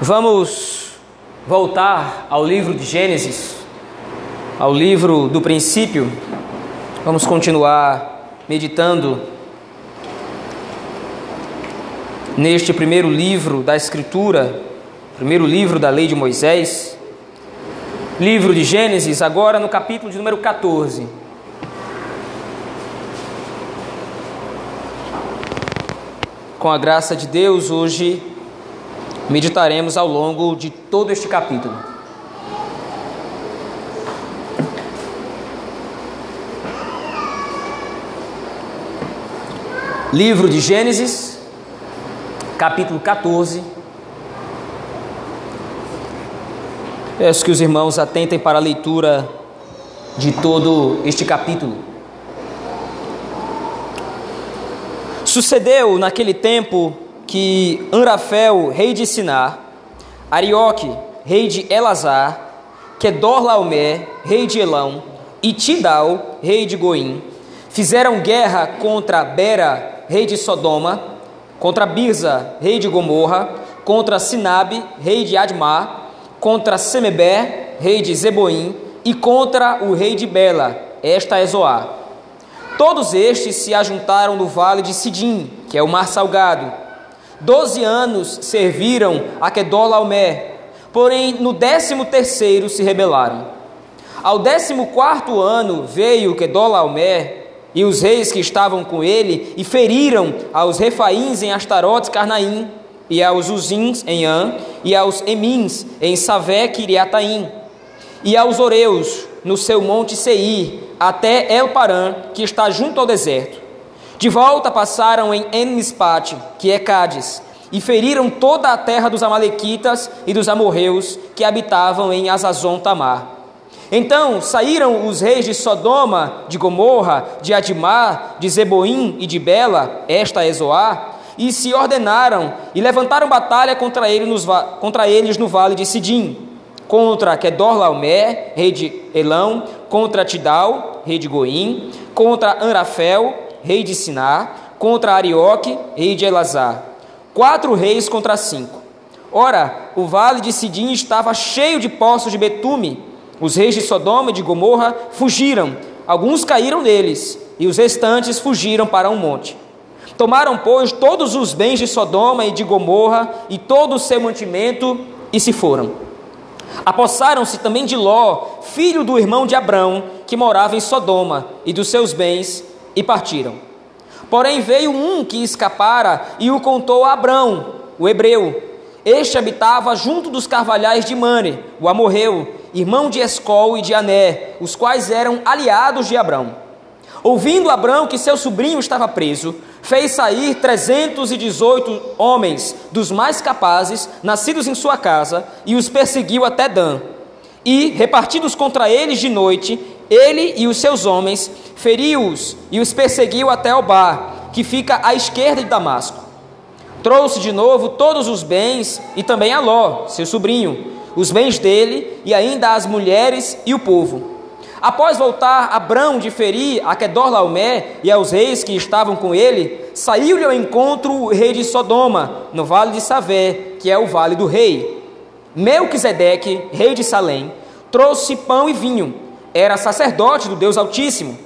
Vamos voltar ao livro de Gênesis, ao livro do princípio. Vamos continuar meditando neste primeiro livro da Escritura, primeiro livro da lei de Moisés, livro de Gênesis, agora no capítulo de número 14. Com a graça de Deus, hoje meditaremos ao longo de todo este capítulo. Livro de Gênesis, capítulo 14. Peço que os irmãos atentem para a leitura de todo este capítulo. Sucedeu naquele tempo que Anrafel, rei de Sinar, Arioque, rei de Elazar, Kedorlaomé, rei de Elão, e Tidal, rei de Goim, fizeram guerra contra Bera, rei de Sodoma, contra Birza, rei de Gomorra, contra Sinabe, rei de Admar, contra Semeber, rei de Zeboim, e contra o rei de Bela, esta é Zoar. Todos estes se ajuntaram no vale de Sidim, que é o mar salgado, Doze anos serviram a Kedorlaomé, porém no décimo terceiro se rebelaram. Ao décimo quarto ano veio Kedorlaomé e os reis que estavam com ele e feriram aos refaíns em Astarote Carnaim, e aos Uzins em An, e aos Emins em Savé Kiriataim, e aos Oreus no seu monte Seir, até El Paran, que está junto ao deserto. De volta passaram em Enmispate, que é Cádiz, e feriram toda a terra dos Amalequitas e dos amorreus que habitavam em Azazon Tamar. Então saíram os reis de Sodoma, de Gomorra, de Adimar, de Zeboim e de Bela, esta é e se ordenaram e levantaram batalha contra, ele nos, contra eles no vale de Sidim, contra Kedorlaomé, rei de Elão, contra Tidal, rei de Goim, contra Anrafel, rei de Sinar, contra Arioque, rei de Elazar. Quatro reis contra cinco. Ora, o vale de Sidim estava cheio de poços de betume. Os reis de Sodoma e de Gomorra fugiram, alguns caíram neles, e os restantes fugiram para um monte. Tomaram, pois, todos os bens de Sodoma e de Gomorra e todo o seu mantimento e se foram. Apossaram-se também de Ló, filho do irmão de Abrão, que morava em Sodoma, e dos seus bens, e partiram. Porém veio um que escapara e o contou a Abrão, o hebreu. Este habitava junto dos carvalhais de Mane, o amorreu, irmão de Escol e de Ané, os quais eram aliados de Abrão. Ouvindo Abrão que seu sobrinho estava preso, fez sair trezentos e dezoito homens dos mais capazes, nascidos em sua casa, e os perseguiu até Dan. E, repartidos contra eles de noite, ele e os seus homens feriu-os e os perseguiu até o bar, que fica à esquerda de Damasco. Trouxe de novo todos os bens e também a Ló, seu sobrinho, os bens dele e ainda as mulheres e o povo. Após voltar Abrão de ferir a Kedorlaomé e aos reis que estavam com ele, saiu-lhe ao encontro o rei de Sodoma, no vale de Savé, que é o vale do rei. Melquisedeque, rei de Salém, trouxe pão e vinho era sacerdote do Deus Altíssimo.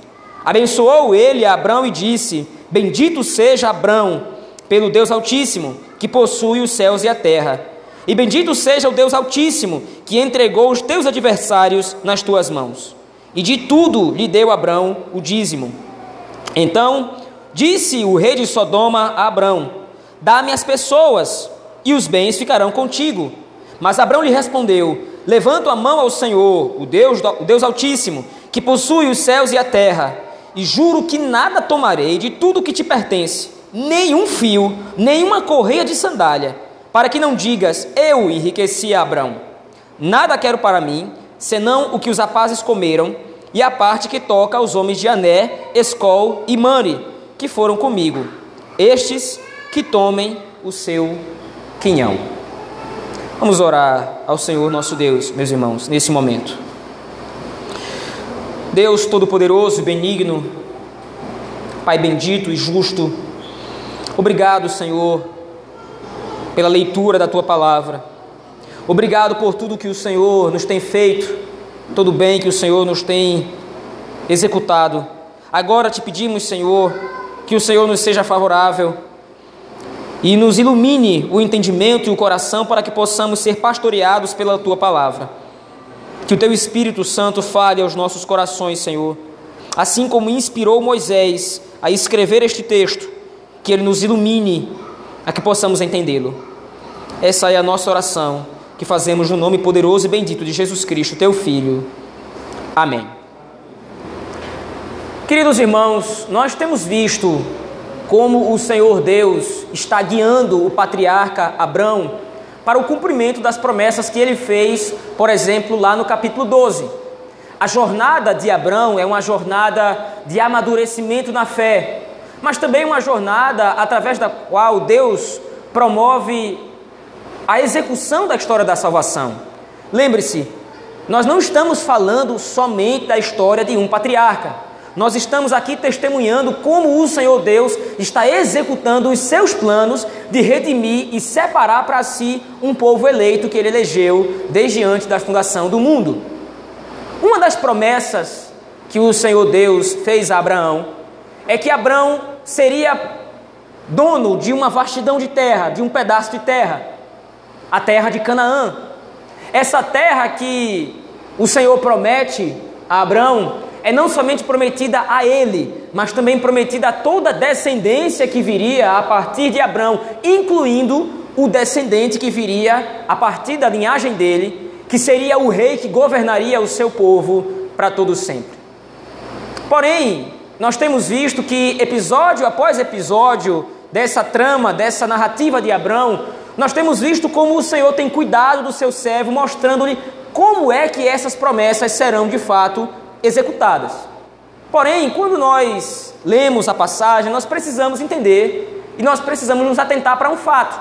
Abençoou ele a Abrão e disse: Bendito seja Abrão pelo Deus Altíssimo, que possui os céus e a terra. E bendito seja o Deus Altíssimo, que entregou os teus adversários nas tuas mãos. E de tudo lhe deu Abrão o dízimo. Então disse o rei de Sodoma a Abrão: Dá-me as pessoas, e os bens ficarão contigo. Mas Abrão lhe respondeu: Levanto a mão ao Senhor, o Deus, o Deus Altíssimo, que possui os céus e a terra, e juro que nada tomarei de tudo que te pertence, nenhum fio, nenhuma correia de sandália, para que não digas, eu enriqueci a Abraão. Nada quero para mim, senão o que os rapazes comeram, e a parte que toca aos homens de Ané, Escol e Mane, que foram comigo, estes que tomem o seu quinhão. Vamos orar ao Senhor nosso Deus, meus irmãos, nesse momento. Deus Todo-Poderoso e benigno, Pai bendito e justo, obrigado, Senhor, pela leitura da tua palavra. Obrigado por tudo que o Senhor nos tem feito, todo bem que o Senhor nos tem executado. Agora te pedimos, Senhor, que o Senhor nos seja favorável e nos ilumine o entendimento e o coração para que possamos ser pastoreados pela tua palavra. Que o teu Espírito Santo fale aos nossos corações, Senhor, assim como inspirou Moisés a escrever este texto, que ele nos ilumine a que possamos entendê-lo. Essa é a nossa oração que fazemos no nome poderoso e bendito de Jesus Cristo, teu Filho. Amém. Queridos irmãos, nós temos visto como o Senhor Deus está guiando o patriarca Abrão para o cumprimento das promessas que ele fez, por exemplo, lá no capítulo 12. A jornada de Abrão é uma jornada de amadurecimento na fé, mas também uma jornada através da qual Deus promove a execução da história da salvação. Lembre-se, nós não estamos falando somente da história de um patriarca. Nós estamos aqui testemunhando como o Senhor Deus está executando os seus planos de redimir e separar para si um povo eleito que ele elegeu desde antes da fundação do mundo. Uma das promessas que o Senhor Deus fez a Abraão é que Abraão seria dono de uma vastidão de terra, de um pedaço de terra, a terra de Canaã. Essa terra que o Senhor promete a Abraão é não somente prometida a ele, mas também prometida a toda a descendência que viria a partir de Abraão, incluindo o descendente que viria a partir da linhagem dele, que seria o rei que governaria o seu povo para todo sempre. Porém, nós temos visto que episódio após episódio dessa trama, dessa narrativa de Abraão, nós temos visto como o Senhor tem cuidado do seu servo, mostrando-lhe como é que essas promessas serão de fato executadas. Porém, quando nós lemos a passagem, nós precisamos entender e nós precisamos nos atentar para um fato.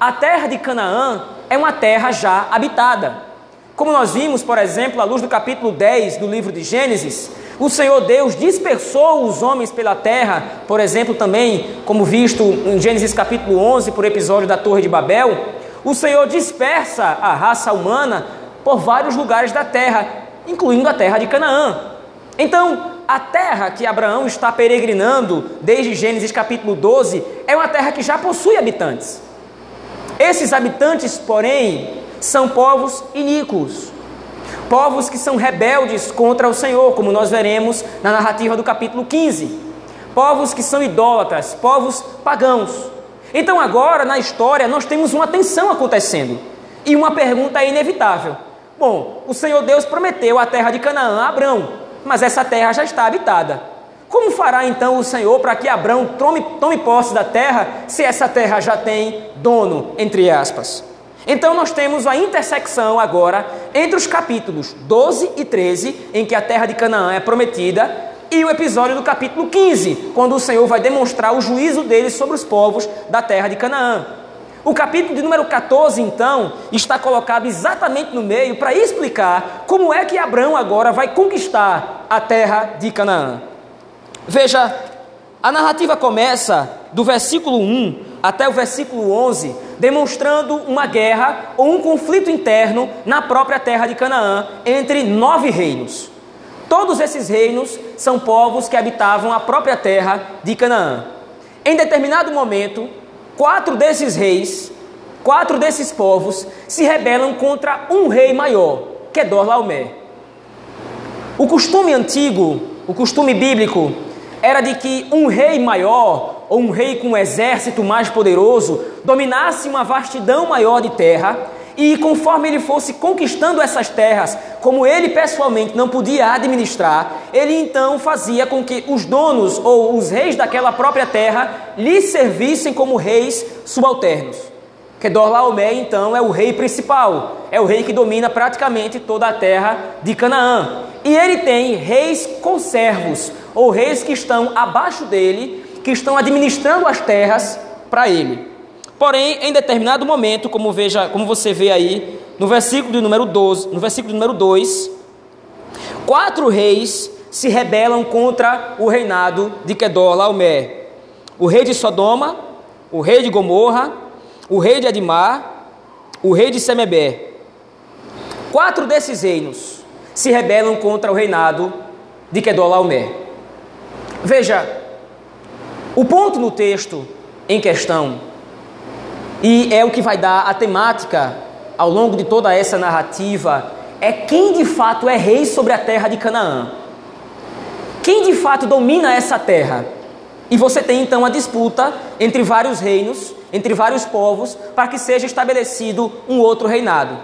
A terra de Canaã é uma terra já habitada. Como nós vimos, por exemplo, à luz do capítulo 10 do livro de Gênesis, o Senhor Deus dispersou os homens pela terra, por exemplo, também, como visto em Gênesis capítulo 11, por episódio da Torre de Babel, o Senhor dispersa a raça humana por vários lugares da terra, incluindo a terra de Canaã. Então, a terra que Abraão está peregrinando desde Gênesis capítulo 12 é uma terra que já possui habitantes. Esses habitantes, porém, são povos iníquos, povos que são rebeldes contra o Senhor, como nós veremos na narrativa do capítulo 15. Povos que são idólatras, povos pagãos. Então, agora na história, nós temos uma tensão acontecendo e uma pergunta é inevitável: Bom, o Senhor Deus prometeu a terra de Canaã a Abrão, mas essa terra já está habitada. Como fará então o Senhor para que Abrão tome, tome posse da terra se essa terra já tem dono, entre aspas? Então nós temos a intersecção agora entre os capítulos 12 e 13, em que a terra de Canaã é prometida, e o episódio do capítulo 15, quando o Senhor vai demonstrar o juízo dele sobre os povos da terra de Canaã. O capítulo de número 14, então, está colocado exatamente no meio para explicar como é que Abraão agora vai conquistar a terra de Canaã. Veja, a narrativa começa do versículo 1 até o versículo 11, demonstrando uma guerra ou um conflito interno na própria terra de Canaã entre nove reinos. Todos esses reinos são povos que habitavam a própria terra de Canaã. Em determinado momento, quatro desses reis, quatro desses povos, se rebelam contra um rei maior, que é Dorlaomé. O costume antigo, o costume bíblico, era de que um rei maior, ou um rei com um exército mais poderoso, dominasse uma vastidão maior de terra e conforme ele fosse conquistando essas terras, como ele pessoalmente não podia administrar, ele então fazia com que os donos ou os reis daquela própria terra lhe servissem como reis subalternos. Kedorlaomé então é o rei principal, é o rei que domina praticamente toda a terra de Canaã. E ele tem reis conservos, ou reis que estão abaixo dele, que estão administrando as terras para ele. Porém, em determinado momento, como, veja, como você vê aí, no versículo de número 12, no versículo de número 2, quatro reis se rebelam contra o reinado de Kedorlaomer. O rei de Sodoma, o rei de Gomorra, o rei de Adimar, o rei de Semebé. Quatro desses reinos se rebelam contra o reinado de Kedorlaomer. Veja, o ponto no texto em questão, e é o que vai dar a temática ao longo de toda essa narrativa, é quem de fato é rei sobre a terra de Canaã. Quem de fato domina essa terra? E você tem então a disputa entre vários reinos, entre vários povos, para que seja estabelecido um outro reinado.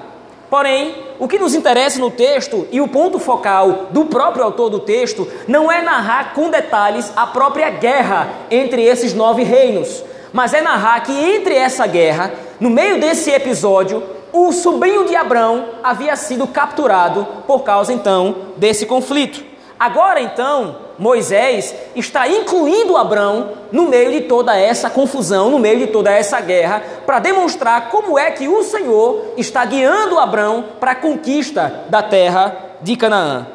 Porém, o que nos interessa no texto e o ponto focal do próprio autor do texto não é narrar com detalhes a própria guerra entre esses nove reinos, mas é narrar que entre essa guerra, no meio desse episódio, o sobrinho de Abrão havia sido capturado por causa então desse conflito. Agora então, Moisés está incluindo Abrão no meio de toda essa confusão, no meio de toda essa guerra, para demonstrar como é que o Senhor está guiando Abrão para a conquista da terra de Canaã.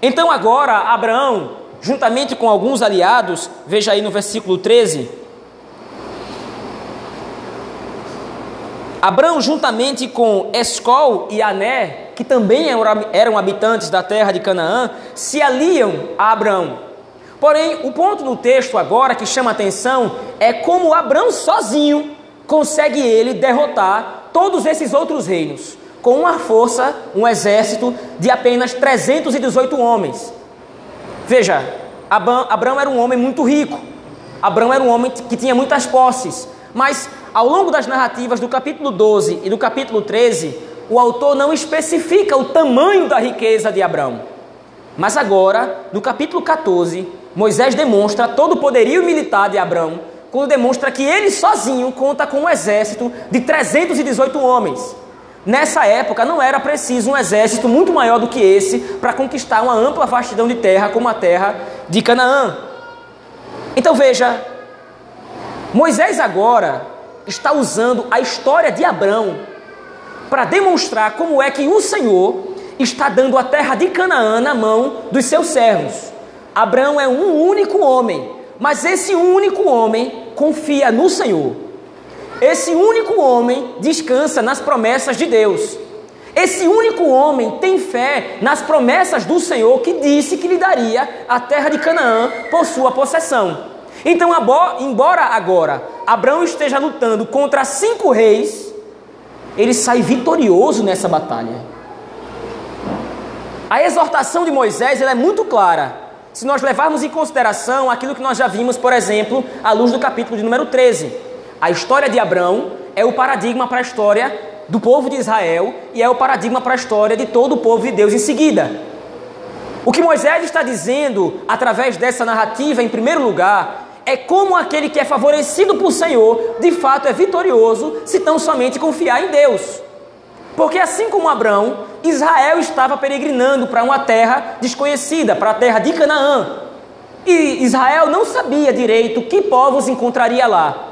Então agora Abraão, juntamente com alguns aliados, veja aí no versículo 13, Abraão, juntamente com Escol e Ané, que também eram habitantes da terra de Canaã, se aliam a Abraão. Porém, o ponto do texto agora que chama atenção é como Abraão sozinho consegue ele derrotar todos esses outros reinos, com uma força, um exército de apenas 318 homens. Veja, Abraão era um homem muito rico, Abraão era um homem que tinha muitas posses, mas ao longo das narrativas do capítulo 12 e do capítulo 13, o autor não especifica o tamanho da riqueza de Abraão. Mas agora, no capítulo 14, Moisés demonstra todo o poderio militar de Abraão, quando demonstra que ele sozinho conta com um exército de 318 homens. Nessa época não era preciso um exército muito maior do que esse para conquistar uma ampla vastidão de terra como a terra de Canaã. Então veja, Moisés agora está usando a história de Abraão para demonstrar como é que o Senhor está dando a terra de Canaã na mão dos seus servos. Abraão é um único homem, mas esse único homem confia no Senhor. Esse único homem descansa nas promessas de Deus. Esse único homem tem fé nas promessas do Senhor que disse que lhe daria a terra de Canaã por sua possessão. Então, embora agora Abraão esteja lutando contra cinco reis, ele sai vitorioso nessa batalha. A exortação de Moisés é muito clara. Se nós levarmos em consideração aquilo que nós já vimos, por exemplo, à luz do capítulo de número 13. A história de Abraão é o paradigma para a história do povo de Israel e é o paradigma para a história de todo o povo de Deus em seguida. O que Moisés está dizendo através dessa narrativa, em primeiro lugar, é como aquele que é favorecido por Senhor, de fato é vitorioso, se tão somente confiar em Deus. Porque assim como Abraão, Israel estava peregrinando para uma terra desconhecida, para a terra de Canaã. E Israel não sabia direito que povos encontraria lá.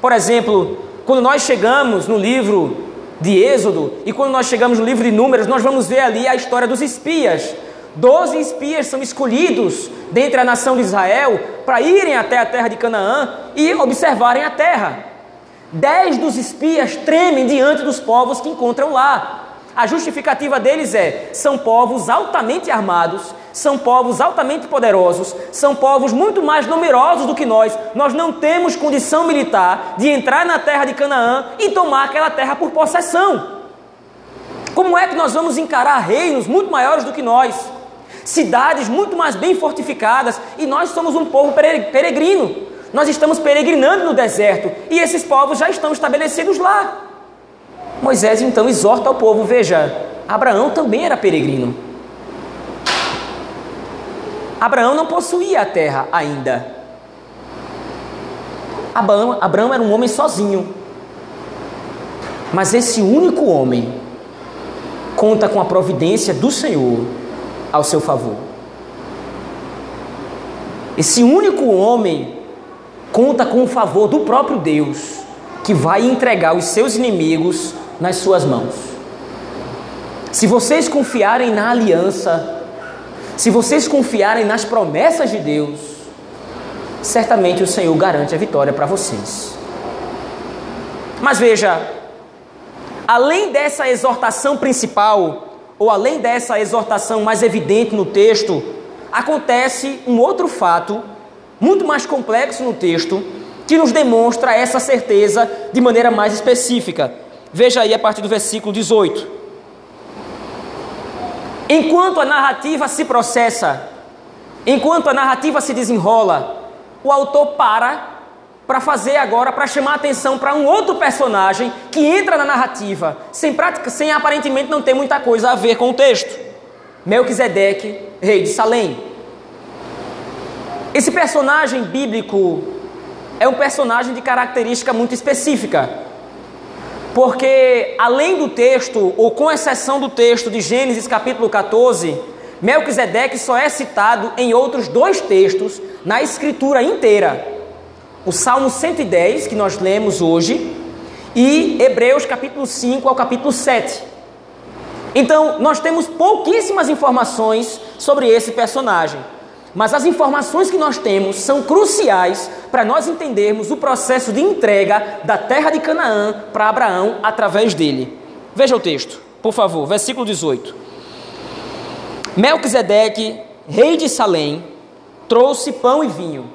Por exemplo, quando nós chegamos no livro de Êxodo e quando nós chegamos no livro de Números, nós vamos ver ali a história dos espias Doze espias são escolhidos dentre a nação de Israel para irem até a terra de Canaã e observarem a terra. Dez dos espias tremem diante dos povos que encontram lá. A justificativa deles é: são povos altamente armados, são povos altamente poderosos, são povos muito mais numerosos do que nós. Nós não temos condição militar de entrar na terra de Canaã e tomar aquela terra por possessão. Como é que nós vamos encarar reinos muito maiores do que nós? Cidades muito mais bem fortificadas, e nós somos um povo peregrino. Nós estamos peregrinando no deserto e esses povos já estão estabelecidos lá. Moisés então exorta ao povo: veja, Abraão também era peregrino. Abraão não possuía a terra ainda. Abraão, Abraão era um homem sozinho. Mas esse único homem conta com a providência do Senhor ao seu favor. Esse único homem conta com o favor do próprio Deus, que vai entregar os seus inimigos nas suas mãos. Se vocês confiarem na aliança, se vocês confiarem nas promessas de Deus, certamente o Senhor garante a vitória para vocês. Mas veja, Além dessa exortação principal, ou além dessa exortação mais evidente no texto, acontece um outro fato, muito mais complexo no texto, que nos demonstra essa certeza de maneira mais específica. Veja aí a partir do versículo 18. Enquanto a narrativa se processa, enquanto a narrativa se desenrola, o autor para para fazer agora, para chamar atenção para um outro personagem que entra na narrativa, sem prática, sem aparentemente não ter muita coisa a ver com o texto. Melquisedeque, rei de Salém. Esse personagem bíblico é um personagem de característica muito específica. Porque além do texto, ou com exceção do texto de Gênesis capítulo 14, Melquisedeque só é citado em outros dois textos na escritura inteira o Salmo 110, que nós lemos hoje, e Hebreus capítulo 5 ao capítulo 7. Então, nós temos pouquíssimas informações sobre esse personagem, mas as informações que nós temos são cruciais para nós entendermos o processo de entrega da terra de Canaã para Abraão através dele. Veja o texto, por favor, versículo 18. Melquisedeque, rei de Salém, trouxe pão e vinho.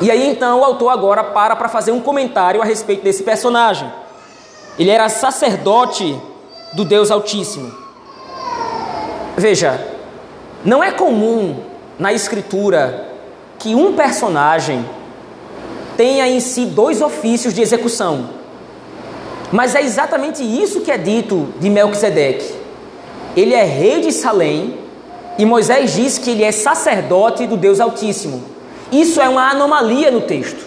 E aí então o autor agora para para fazer um comentário a respeito desse personagem. Ele era sacerdote do Deus Altíssimo. Veja, não é comum na escritura que um personagem tenha em si dois ofícios de execução. Mas é exatamente isso que é dito de Melquisedeque. Ele é rei de Salém e Moisés diz que ele é sacerdote do Deus Altíssimo. Isso é uma anomalia no texto.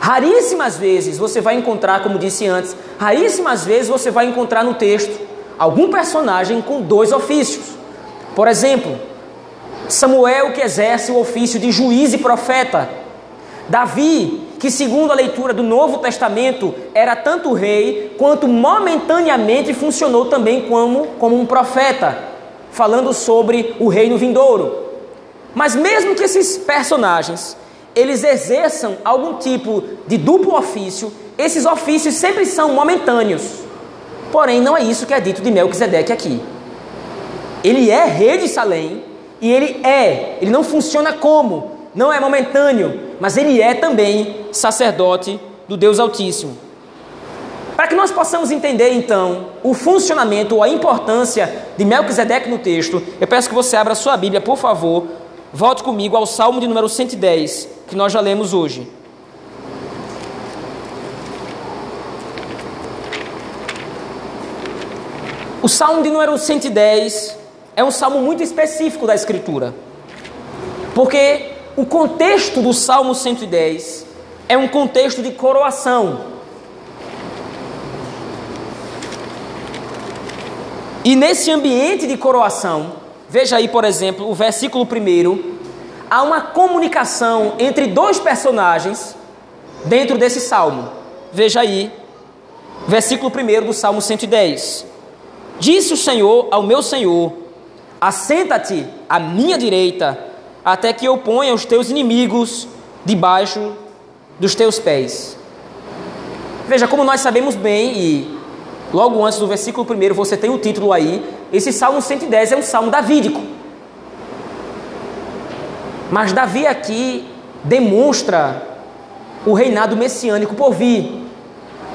Raríssimas vezes você vai encontrar, como disse antes, raríssimas vezes você vai encontrar no texto algum personagem com dois ofícios. Por exemplo, Samuel que exerce o ofício de juiz e profeta. Davi, que segundo a leitura do Novo Testamento era tanto rei quanto momentaneamente funcionou também como, como um profeta, falando sobre o reino vindouro. Mas mesmo que esses personagens eles exerçam algum tipo de duplo ofício, esses ofícios sempre são momentâneos. Porém, não é isso que é dito de Melquisedeque aqui. Ele é rei de Salém e ele é, ele não funciona como, não é momentâneo, mas ele é também sacerdote do Deus Altíssimo. Para que nós possamos entender então o funcionamento ou a importância de Melquisedeque no texto, eu peço que você abra sua Bíblia, por favor, Volte comigo ao Salmo de número 110, que nós já lemos hoje. O Salmo de número 110 é um salmo muito específico da Escritura, porque o contexto do Salmo 110 é um contexto de coroação. E nesse ambiente de coroação, Veja aí, por exemplo, o versículo 1. Há uma comunicação entre dois personagens dentro desse salmo. Veja aí, versículo 1 do Salmo 110. Disse o Senhor ao meu Senhor: Assenta-te à minha direita, até que eu ponha os teus inimigos debaixo dos teus pés. Veja, como nós sabemos bem, e logo antes do versículo 1 você tem o título aí, esse Salmo 110 é um salmo davídico. Mas Davi aqui demonstra o reinado messiânico por vir.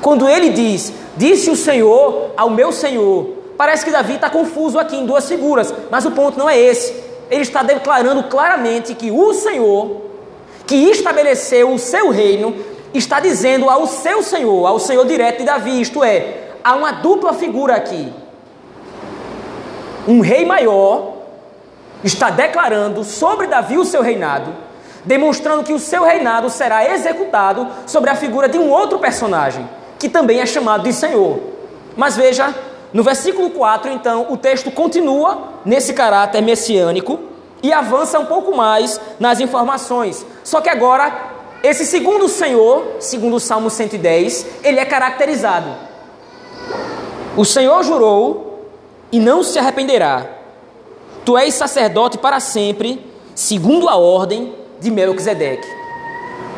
Quando ele diz, disse o Senhor ao meu Senhor, parece que Davi está confuso aqui em duas figuras, mas o ponto não é esse. Ele está declarando claramente que o Senhor, que estabeleceu o seu reino, está dizendo ao seu Senhor, ao Senhor direto de Davi, isto é, há uma dupla figura aqui um rei maior está declarando sobre Davi o seu reinado, demonstrando que o seu reinado será executado sobre a figura de um outro personagem, que também é chamado de Senhor. Mas veja, no versículo 4, então, o texto continua nesse caráter messiânico e avança um pouco mais nas informações. Só que agora, esse segundo Senhor, segundo o Salmo 110, ele é caracterizado. O Senhor jurou e não se arrependerá. Tu és sacerdote para sempre, segundo a ordem de Melquisedeque.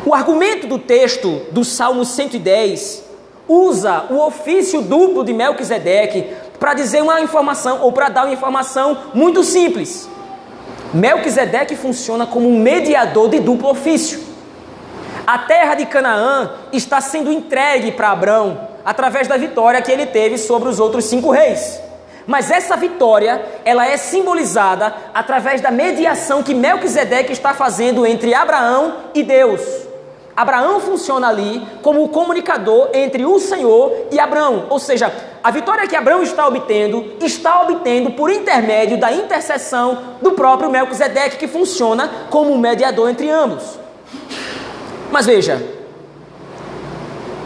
O argumento do texto do Salmo 110, usa o ofício duplo de Melquisedeque para dizer uma informação ou para dar uma informação muito simples. Melquisedeque funciona como um mediador de duplo ofício. A terra de Canaã está sendo entregue para Abraão através da vitória que ele teve sobre os outros cinco reis. Mas essa vitória, ela é simbolizada através da mediação que Melquisedeque está fazendo entre Abraão e Deus. Abraão funciona ali como o comunicador entre o Senhor e Abraão. Ou seja, a vitória que Abraão está obtendo, está obtendo por intermédio da intercessão do próprio Melquisedeque, que funciona como um mediador entre ambos. Mas veja,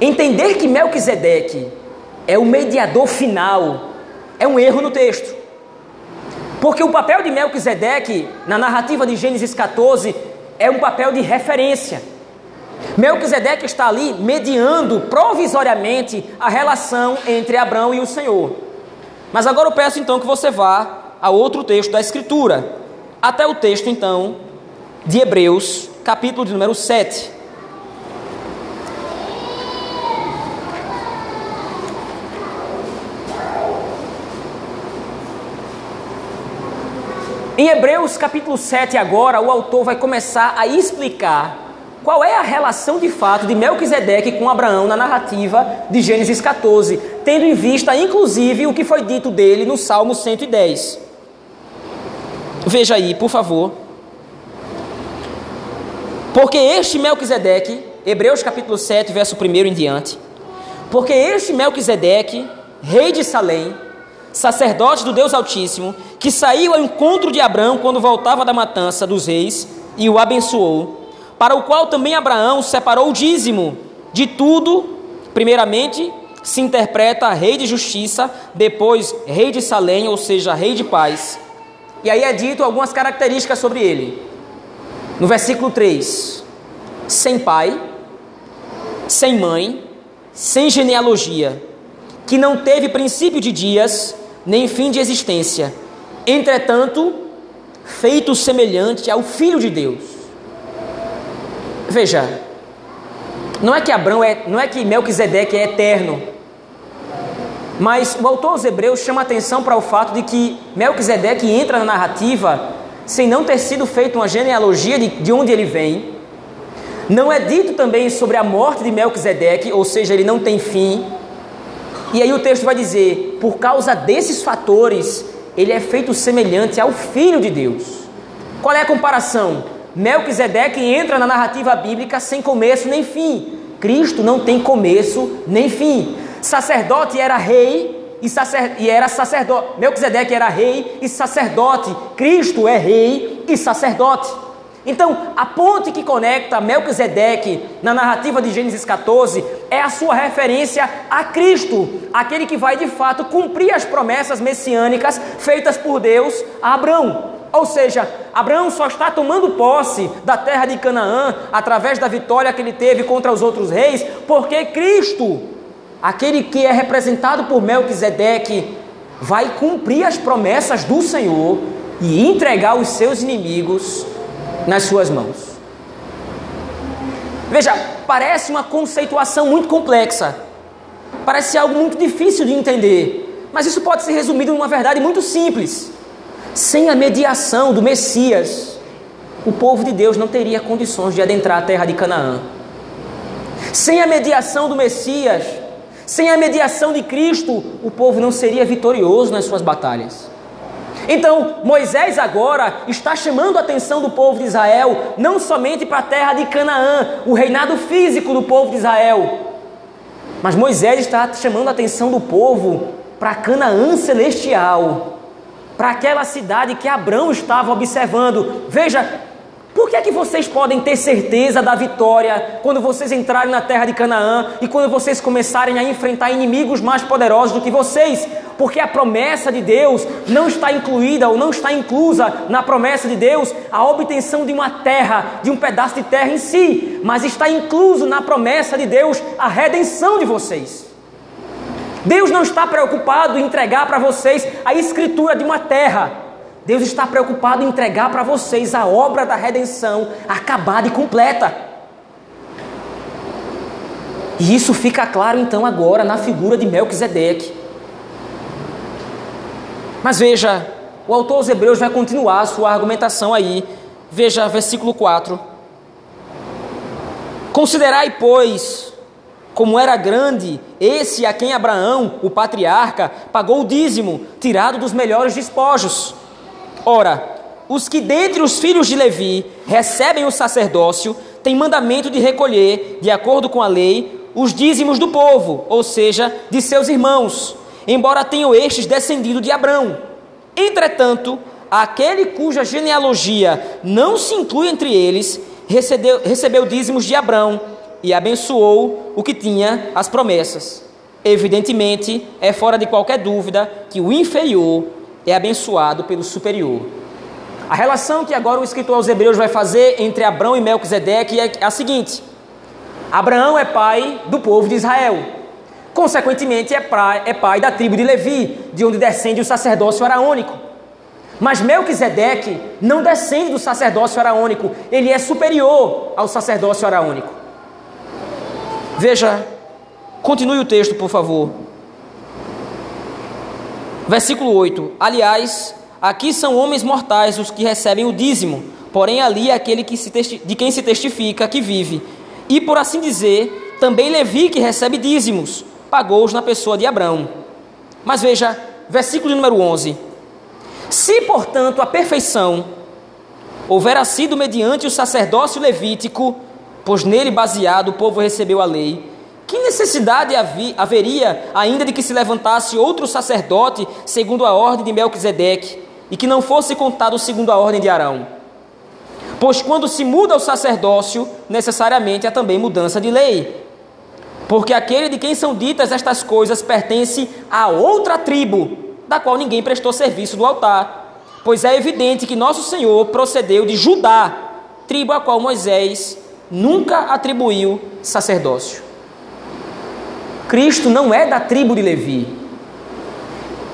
entender que Melquisedeque é o mediador final é um erro no texto. Porque o papel de Melquisedeque na narrativa de Gênesis 14 é um papel de referência. Melquisedeque está ali mediando provisoriamente a relação entre Abraão e o Senhor. Mas agora eu peço então que você vá a outro texto da Escritura, até o texto então de Hebreus, capítulo de número 7. Em Hebreus capítulo 7, agora, o autor vai começar a explicar qual é a relação de fato de Melquisedeque com Abraão na narrativa de Gênesis 14, tendo em vista inclusive o que foi dito dele no Salmo 110. Veja aí, por favor. Porque este Melquisedeque, Hebreus capítulo 7, verso 1 em diante, porque este Melquisedeque, rei de Salém, sacerdote do Deus Altíssimo, que saiu ao encontro de Abraão quando voltava da matança dos reis e o abençoou, para o qual também Abraão separou o dízimo de tudo, primeiramente se interpreta rei de justiça, depois rei de Salém, ou seja, rei de paz. E aí é dito algumas características sobre ele. No versículo 3: sem pai, sem mãe, sem genealogia, que não teve princípio de dias, nem fim de existência. Entretanto, feito semelhante ao Filho de Deus. Veja, não é que Abraão é, não é que Melquisedeque é eterno, mas o autor aos Hebreus chama atenção para o fato de que Melquisedeque entra na narrativa sem não ter sido feita uma genealogia de, de onde ele vem. Não é dito também sobre a morte de Melquisedeque, ou seja, ele não tem fim. E aí o texto vai dizer: por causa desses fatores, ele é feito semelhante ao Filho de Deus. Qual é a comparação? Melquisedeque entra na narrativa bíblica sem começo nem fim. Cristo não tem começo nem fim. Sacerdote era rei e, sacer... e era sacerdote. Melquisedeque era rei e sacerdote. Cristo é rei e sacerdote. Então, a ponte que conecta Melquisedeque na narrativa de Gênesis 14 é a sua referência a Cristo, aquele que vai de fato cumprir as promessas messiânicas feitas por Deus a Abraão. Ou seja, Abraão só está tomando posse da terra de Canaã através da vitória que ele teve contra os outros reis, porque Cristo, aquele que é representado por Melquisedeque, vai cumprir as promessas do Senhor e entregar os seus inimigos nas suas mãos. Veja, parece uma conceituação muito complexa, parece algo muito difícil de entender, mas isso pode ser resumido numa verdade muito simples. Sem a mediação do Messias, o povo de Deus não teria condições de adentrar a terra de Canaã. Sem a mediação do Messias, sem a mediação de Cristo, o povo não seria vitorioso nas suas batalhas. Então, Moisés agora está chamando a atenção do povo de Israel, não somente para a terra de Canaã, o reinado físico do povo de Israel, mas Moisés está chamando a atenção do povo para Canaã celestial, para aquela cidade que Abraão estava observando. Veja, por que é que vocês podem ter certeza da vitória quando vocês entrarem na terra de Canaã e quando vocês começarem a enfrentar inimigos mais poderosos do que vocês? Porque a promessa de Deus não está incluída ou não está inclusa na promessa de Deus a obtenção de uma terra, de um pedaço de terra em si, mas está incluso na promessa de Deus a redenção de vocês. Deus não está preocupado em entregar para vocês a escritura de uma terra. Deus está preocupado em entregar para vocês a obra da redenção acabada e completa. E isso fica claro então agora na figura de Melquisedeque. Mas veja, o autor aos Hebreus vai continuar a sua argumentação aí. Veja versículo 4. Considerai, pois, como era grande esse a quem Abraão, o patriarca, pagou o dízimo, tirado dos melhores despojos. Ora, os que dentre os filhos de Levi recebem o sacerdócio têm mandamento de recolher, de acordo com a lei, os dízimos do povo, ou seja, de seus irmãos, embora tenham estes descendido de Abraão. Entretanto, aquele cuja genealogia não se inclui entre eles, recebeu, recebeu dízimos de Abraão e abençoou o que tinha as promessas. Evidentemente, é fora de qualquer dúvida que o inferior é abençoado pelo superior. A relação que agora o escritor aos Hebreus vai fazer entre Abraão e Melquisedeque é a seguinte: Abraão é pai do povo de Israel. Consequentemente, é pai, é pai da tribo de Levi, de onde descende o sacerdócio araônico. Mas Melquisedeque não descende do sacerdócio araônico, ele é superior ao sacerdócio araônico. Veja, continue o texto, por favor. Versículo 8: Aliás, aqui são homens mortais os que recebem o dízimo, porém ali é aquele que se de quem se testifica que vive. E por assim dizer, também Levi, que recebe dízimos, pagou-os na pessoa de Abraão. Mas veja, versículo número 11: Se, portanto, a perfeição houvera sido mediante o sacerdócio levítico, pois nele baseado o povo recebeu a lei. Que necessidade haveria ainda de que se levantasse outro sacerdote segundo a ordem de Melquisedeque e que não fosse contado segundo a ordem de Arão? Pois quando se muda o sacerdócio, necessariamente há também mudança de lei. Porque aquele de quem são ditas estas coisas pertence a outra tribo, da qual ninguém prestou serviço do altar. Pois é evidente que nosso Senhor procedeu de Judá, tribo a qual Moisés nunca atribuiu sacerdócio. Cristo não é da tribo de Levi.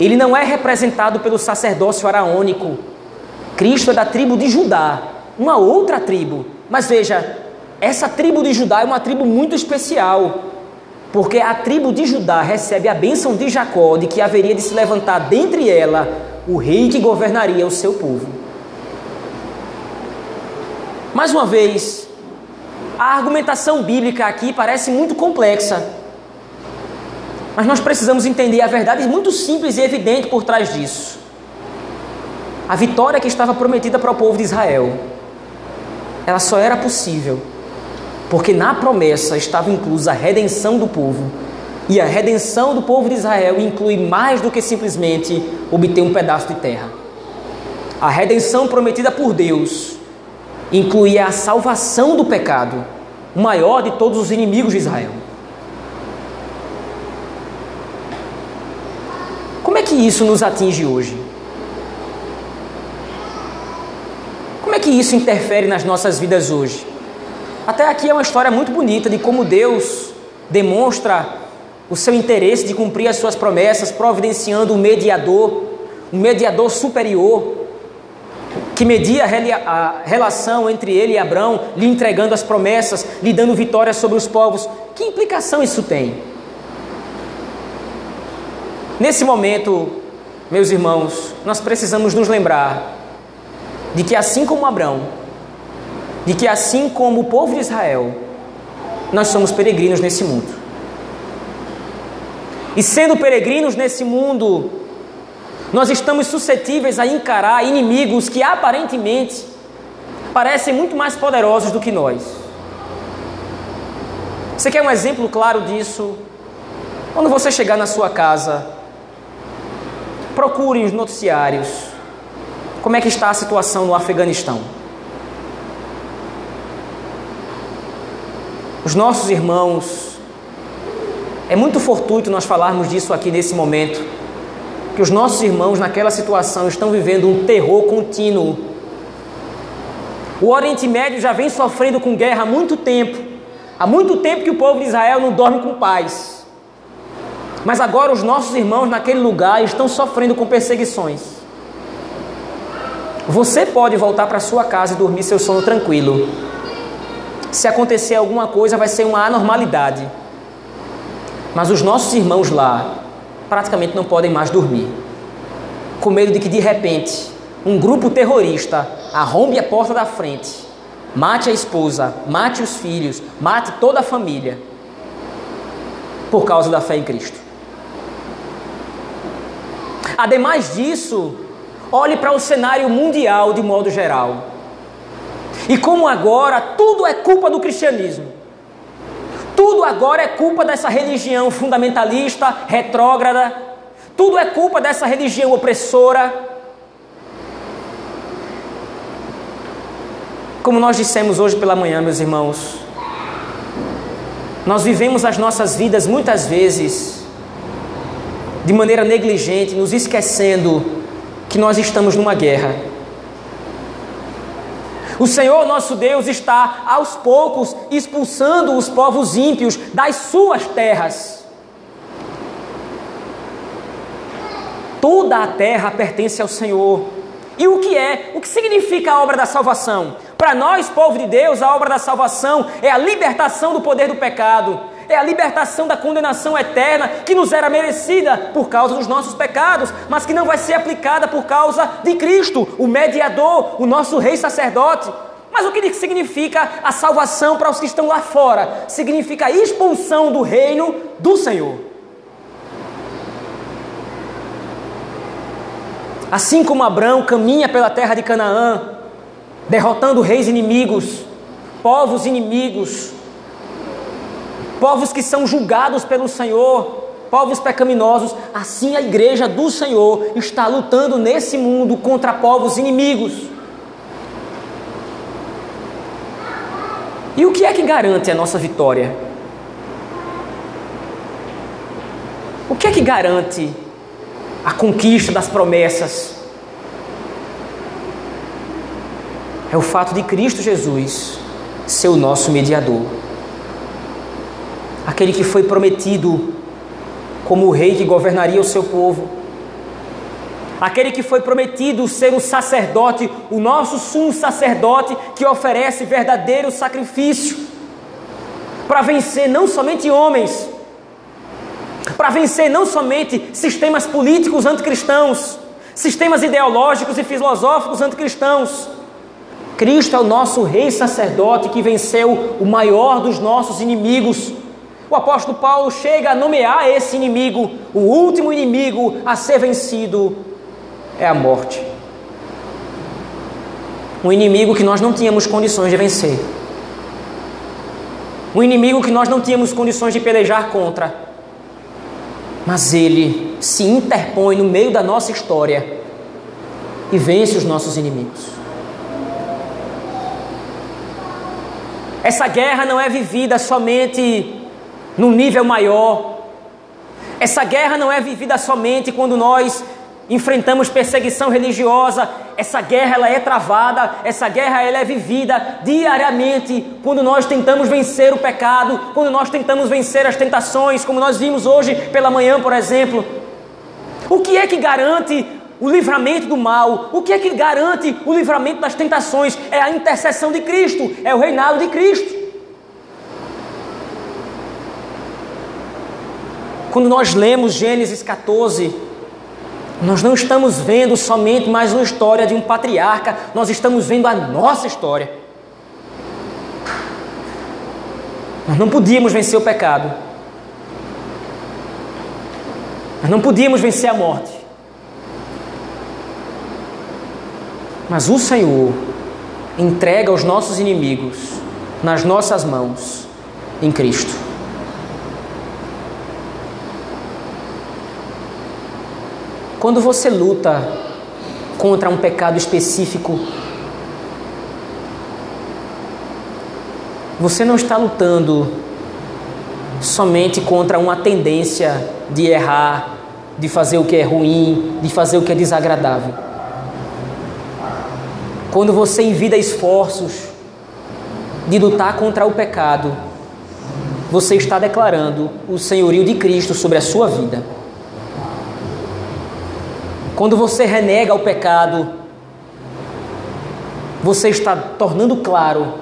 Ele não é representado pelo sacerdócio araônico. Cristo é da tribo de Judá, uma outra tribo. Mas veja, essa tribo de Judá é uma tribo muito especial, porque a tribo de Judá recebe a bênção de Jacó de que haveria de se levantar dentre ela o rei que governaria o seu povo. Mais uma vez, a argumentação bíblica aqui parece muito complexa, mas nós precisamos entender a verdade muito simples e evidente por trás disso. A vitória que estava prometida para o povo de Israel, ela só era possível porque na promessa estava inclusa a redenção do povo. E a redenção do povo de Israel inclui mais do que simplesmente obter um pedaço de terra. A redenção prometida por Deus incluía a salvação do pecado, o maior de todos os inimigos de Israel. Como é que isso nos atinge hoje? Como é que isso interfere nas nossas vidas hoje? Até aqui é uma história muito bonita de como Deus demonstra o seu interesse de cumprir as suas promessas, providenciando um mediador, um mediador superior, que media a relação entre ele e Abraão, lhe entregando as promessas, lhe dando vitória sobre os povos. Que implicação isso tem? Nesse momento, meus irmãos, nós precisamos nos lembrar de que assim como Abraão, de que assim como o povo de Israel, nós somos peregrinos nesse mundo. E sendo peregrinos nesse mundo, nós estamos suscetíveis a encarar inimigos que aparentemente parecem muito mais poderosos do que nós. Você quer um exemplo claro disso? Quando você chegar na sua casa, procure os noticiários. Como é que está a situação no Afeganistão? Os nossos irmãos, é muito fortuito nós falarmos disso aqui nesse momento que os nossos irmãos naquela situação estão vivendo um terror contínuo. O Oriente Médio já vem sofrendo com guerra há muito tempo. Há muito tempo que o povo de Israel não dorme com paz. Mas agora os nossos irmãos naquele lugar estão sofrendo com perseguições. Você pode voltar para sua casa e dormir seu sono tranquilo. Se acontecer alguma coisa, vai ser uma anormalidade. Mas os nossos irmãos lá praticamente não podem mais dormir, com medo de que de repente um grupo terrorista arrombe a porta da frente, mate a esposa, mate os filhos, mate toda a família, por causa da fé em Cristo. Ademais disso, olhe para o cenário mundial de modo geral. E como agora tudo é culpa do cristianismo. Tudo agora é culpa dessa religião fundamentalista, retrógrada. Tudo é culpa dessa religião opressora. Como nós dissemos hoje pela manhã, meus irmãos, nós vivemos as nossas vidas muitas vezes de maneira negligente, nos esquecendo que nós estamos numa guerra. O Senhor nosso Deus está aos poucos expulsando os povos ímpios das suas terras. Toda a terra pertence ao Senhor. E o que é? O que significa a obra da salvação? Para nós, povo de Deus, a obra da salvação é a libertação do poder do pecado, é a libertação da condenação eterna que nos era merecida por causa dos nossos pecados, mas que não vai ser aplicada por causa de Cristo, o mediador, o nosso rei sacerdote. Mas o que significa a salvação para os que estão lá fora? Significa a expulsão do reino do Senhor. Assim como Abraão caminha pela terra de Canaã, derrotando reis inimigos, povos inimigos, povos que são julgados pelo Senhor, povos pecaminosos, assim a igreja do Senhor está lutando nesse mundo contra povos inimigos. E o que é que garante a nossa vitória? O que é que garante a conquista das promessas? É o fato de Cristo Jesus ser o nosso mediador aquele que foi prometido como o rei que governaria o seu povo, aquele que foi prometido ser o sacerdote, o nosso sumo sacerdote que oferece verdadeiro sacrifício para vencer não somente homens, para vencer não somente sistemas políticos anticristãos, sistemas ideológicos e filosóficos anticristãos. Cristo é o nosso rei sacerdote que venceu o maior dos nossos inimigos, o apóstolo Paulo chega a nomear esse inimigo, o último inimigo a ser vencido é a morte. Um inimigo que nós não tínhamos condições de vencer. Um inimigo que nós não tínhamos condições de pelejar contra. Mas ele se interpõe no meio da nossa história e vence os nossos inimigos. Essa guerra não é vivida somente num nível maior. Essa guerra não é vivida somente quando nós enfrentamos perseguição religiosa. Essa guerra ela é travada, essa guerra ela é vivida diariamente quando nós tentamos vencer o pecado, quando nós tentamos vencer as tentações, como nós vimos hoje pela manhã, por exemplo. O que é que garante o livramento do mal? O que é que garante o livramento das tentações? É a intercessão de Cristo, é o reinado de Cristo. Quando nós lemos Gênesis 14, nós não estamos vendo somente mais uma história de um patriarca, nós estamos vendo a nossa história. Nós não podíamos vencer o pecado. Nós não podíamos vencer a morte. Mas o Senhor entrega os nossos inimigos nas nossas mãos em Cristo. Quando você luta contra um pecado específico, você não está lutando somente contra uma tendência de errar, de fazer o que é ruim, de fazer o que é desagradável. Quando você envida esforços de lutar contra o pecado, você está declarando o senhorio de Cristo sobre a sua vida. Quando você renega o pecado, você está tornando claro,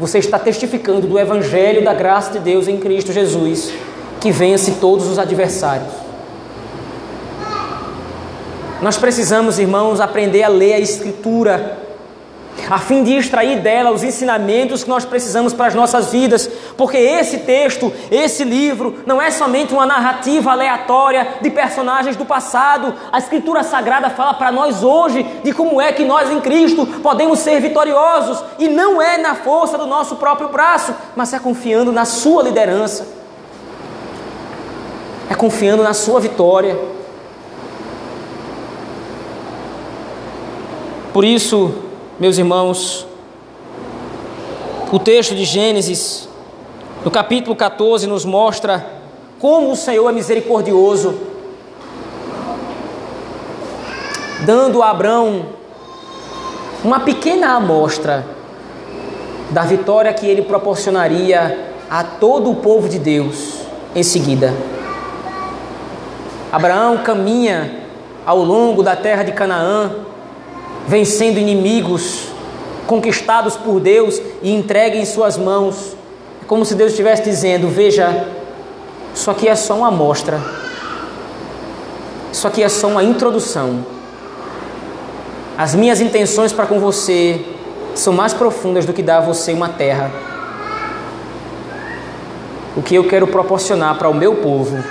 você está testificando do Evangelho da graça de Deus em Cristo Jesus, que vença todos os adversários. Nós precisamos, irmãos, aprender a ler a Escritura a fim de extrair dela os ensinamentos que nós precisamos para as nossas vidas, porque esse texto, esse livro, não é somente uma narrativa aleatória de personagens do passado. A Escritura Sagrada fala para nós hoje de como é que nós em Cristo podemos ser vitoriosos, e não é na força do nosso próprio braço, mas é confiando na Sua liderança, é confiando na Sua vitória. Por isso, meus irmãos, o texto de Gênesis, no capítulo 14, nos mostra como o Senhor é misericordioso, dando a Abraão uma pequena amostra da vitória que ele proporcionaria a todo o povo de Deus em seguida. Abraão caminha ao longo da terra de Canaã, vencendo inimigos conquistados por Deus e entregue em suas mãos. Como se Deus estivesse dizendo: Veja, isso aqui é só uma amostra, isso aqui é só uma introdução. As minhas intenções para com você são mais profundas do que dar a você uma terra. O que eu quero proporcionar para o meu povo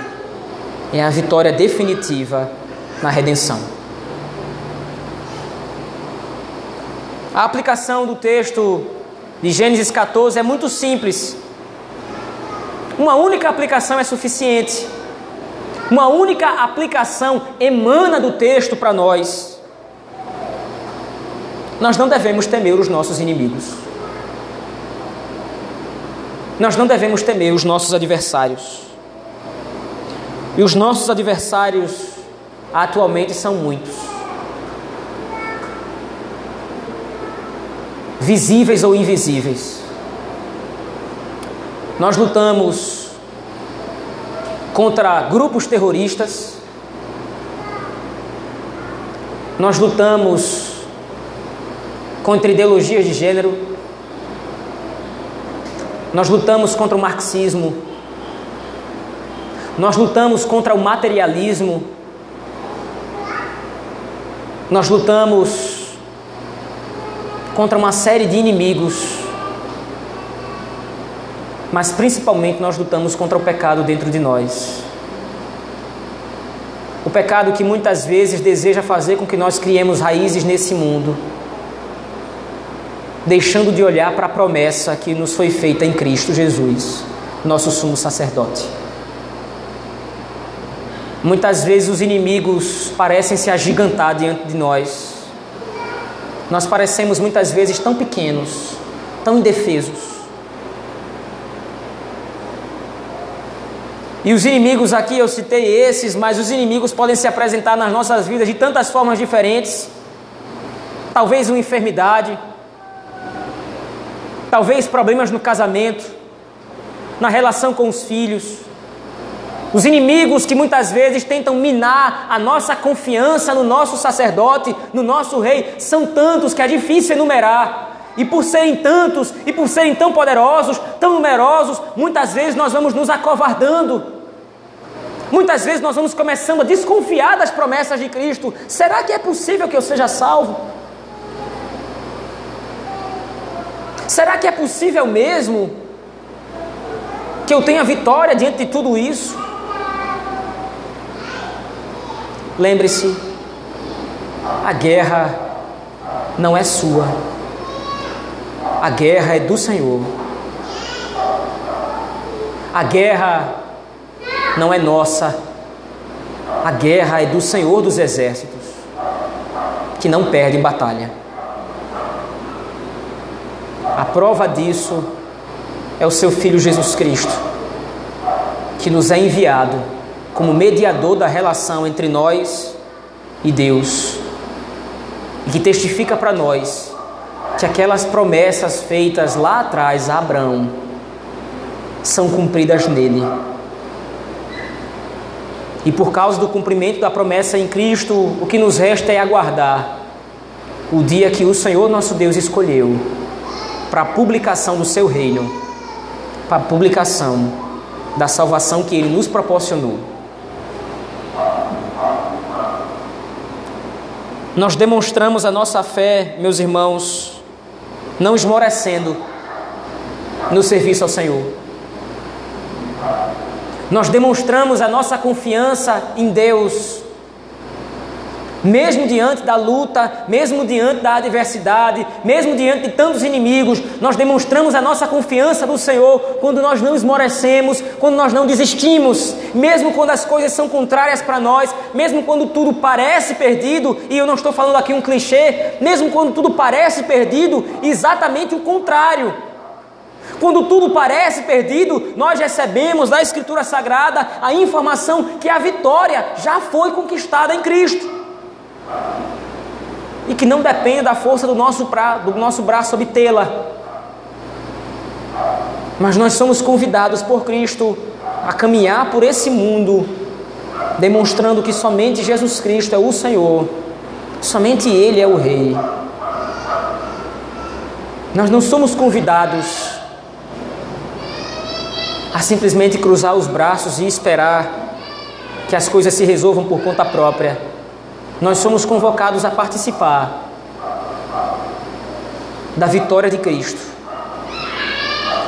é a vitória definitiva na redenção. A aplicação do texto de Gênesis 14 é muito simples. Uma única aplicação é suficiente. Uma única aplicação emana do texto para nós. Nós não devemos temer os nossos inimigos. Nós não devemos temer os nossos adversários. E os nossos adversários atualmente são muitos. visíveis ou invisíveis. Nós lutamos contra grupos terroristas, nós lutamos contra ideologias de gênero, nós lutamos contra o marxismo, nós lutamos contra o materialismo, nós lutamos contra uma série de inimigos, mas principalmente nós lutamos contra o pecado dentro de nós. O pecado que muitas vezes deseja fazer com que nós criemos raízes nesse mundo, deixando de olhar para a promessa que nos foi feita em Cristo Jesus, nosso sumo sacerdote. Muitas vezes os inimigos parecem se agigantar diante de nós, nós parecemos muitas vezes tão pequenos, tão indefesos. E os inimigos aqui, eu citei esses, mas os inimigos podem se apresentar nas nossas vidas de tantas formas diferentes. Talvez uma enfermidade, talvez problemas no casamento, na relação com os filhos, os inimigos que muitas vezes tentam minar a nossa confiança no nosso sacerdote, no nosso rei, são tantos que é difícil enumerar. E por serem tantos e por serem tão poderosos, tão numerosos, muitas vezes nós vamos nos acovardando. Muitas vezes nós vamos começando a desconfiar das promessas de Cristo. Será que é possível que eu seja salvo? Será que é possível mesmo que eu tenha vitória diante de tudo isso? Lembre-se, a guerra não é sua, a guerra é do Senhor. A guerra não é nossa, a guerra é do Senhor dos exércitos, que não perde batalha. A prova disso é o seu Filho Jesus Cristo, que nos é enviado como mediador da relação entre nós e Deus, e que testifica para nós que aquelas promessas feitas lá atrás a Abraão são cumpridas nele. E por causa do cumprimento da promessa em Cristo, o que nos resta é aguardar o dia que o Senhor nosso Deus escolheu para a publicação do seu reino, para a publicação da salvação que Ele nos proporcionou. Nós demonstramos a nossa fé, meus irmãos, não esmorecendo no serviço ao Senhor. Nós demonstramos a nossa confiança em Deus mesmo diante da luta, mesmo diante da adversidade, mesmo diante de tantos inimigos, nós demonstramos a nossa confiança no Senhor quando nós não esmorecemos, quando nós não desistimos, mesmo quando as coisas são contrárias para nós, mesmo quando tudo parece perdido, e eu não estou falando aqui um clichê, mesmo quando tudo parece perdido, exatamente o contrário. Quando tudo parece perdido, nós recebemos da Escritura Sagrada a informação que a vitória já foi conquistada em Cristo e que não depende da força do nosso, pra, do nosso braço obtê-la. Mas nós somos convidados por Cristo a caminhar por esse mundo, demonstrando que somente Jesus Cristo é o Senhor, somente Ele é o Rei. Nós não somos convidados a simplesmente cruzar os braços e esperar que as coisas se resolvam por conta própria nós somos convocados a participar da vitória de Cristo,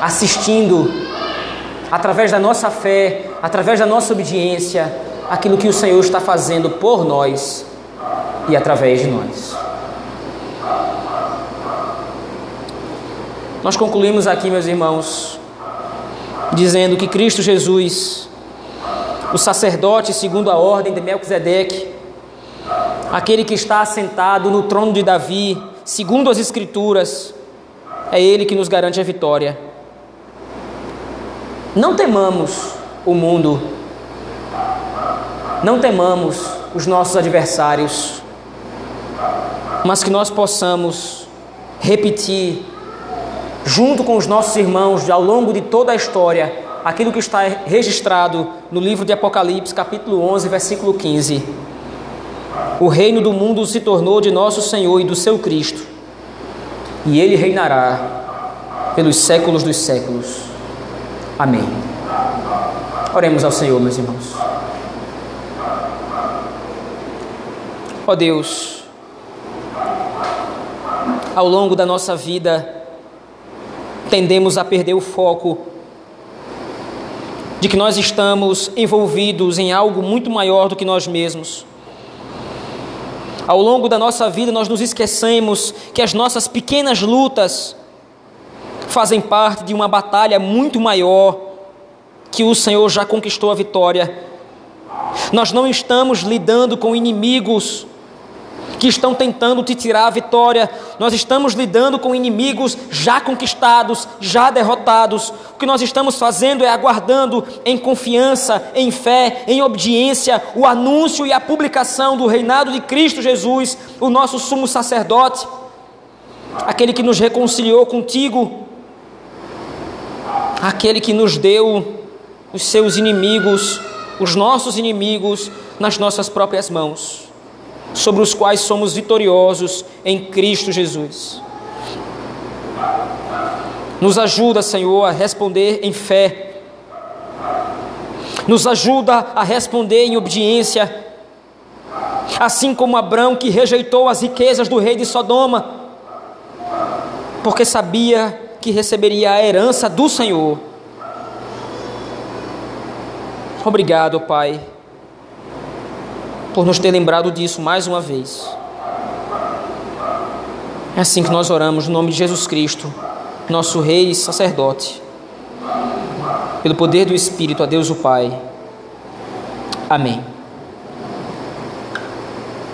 assistindo, através da nossa fé, através da nossa obediência, aquilo que o Senhor está fazendo por nós e através de nós. Nós concluímos aqui, meus irmãos, dizendo que Cristo Jesus, o sacerdote segundo a ordem de Melquisedeque, aquele que está assentado no trono de Davi, segundo as Escrituras, é ele que nos garante a vitória. Não temamos o mundo, não temamos os nossos adversários, mas que nós possamos repetir, junto com os nossos irmãos, ao longo de toda a história, aquilo que está registrado no livro de Apocalipse, capítulo 11, versículo 15 o reino do mundo se tornou de nosso Senhor e do seu Cristo, e ele reinará pelos séculos dos séculos. Amém. Oremos ao Senhor, meus irmãos. Ó Deus, ao longo da nossa vida, tendemos a perder o foco de que nós estamos envolvidos em algo muito maior do que nós mesmos. Ao longo da nossa vida, nós nos esquecemos que as nossas pequenas lutas fazem parte de uma batalha muito maior que o Senhor já conquistou a vitória. Nós não estamos lidando com inimigos que estão tentando te tirar a vitória. Nós estamos lidando com inimigos já conquistados, já derrotados. O que nós estamos fazendo é aguardando em confiança, em fé, em obediência, o anúncio e a publicação do reinado de Cristo Jesus, o nosso sumo sacerdote, aquele que nos reconciliou contigo, aquele que nos deu os seus inimigos, os nossos inimigos, nas nossas próprias mãos sobre os quais somos vitoriosos em Cristo Jesus. Nos ajuda, Senhor, a responder em fé. Nos ajuda a responder em obediência. Assim como Abraão que rejeitou as riquezas do rei de Sodoma, porque sabia que receberia a herança do Senhor. Obrigado, Pai por nos ter lembrado disso mais uma vez. É assim que nós oramos no nome de Jesus Cristo, nosso Rei e sacerdote. Pelo poder do Espírito, a Deus o Pai. Amém.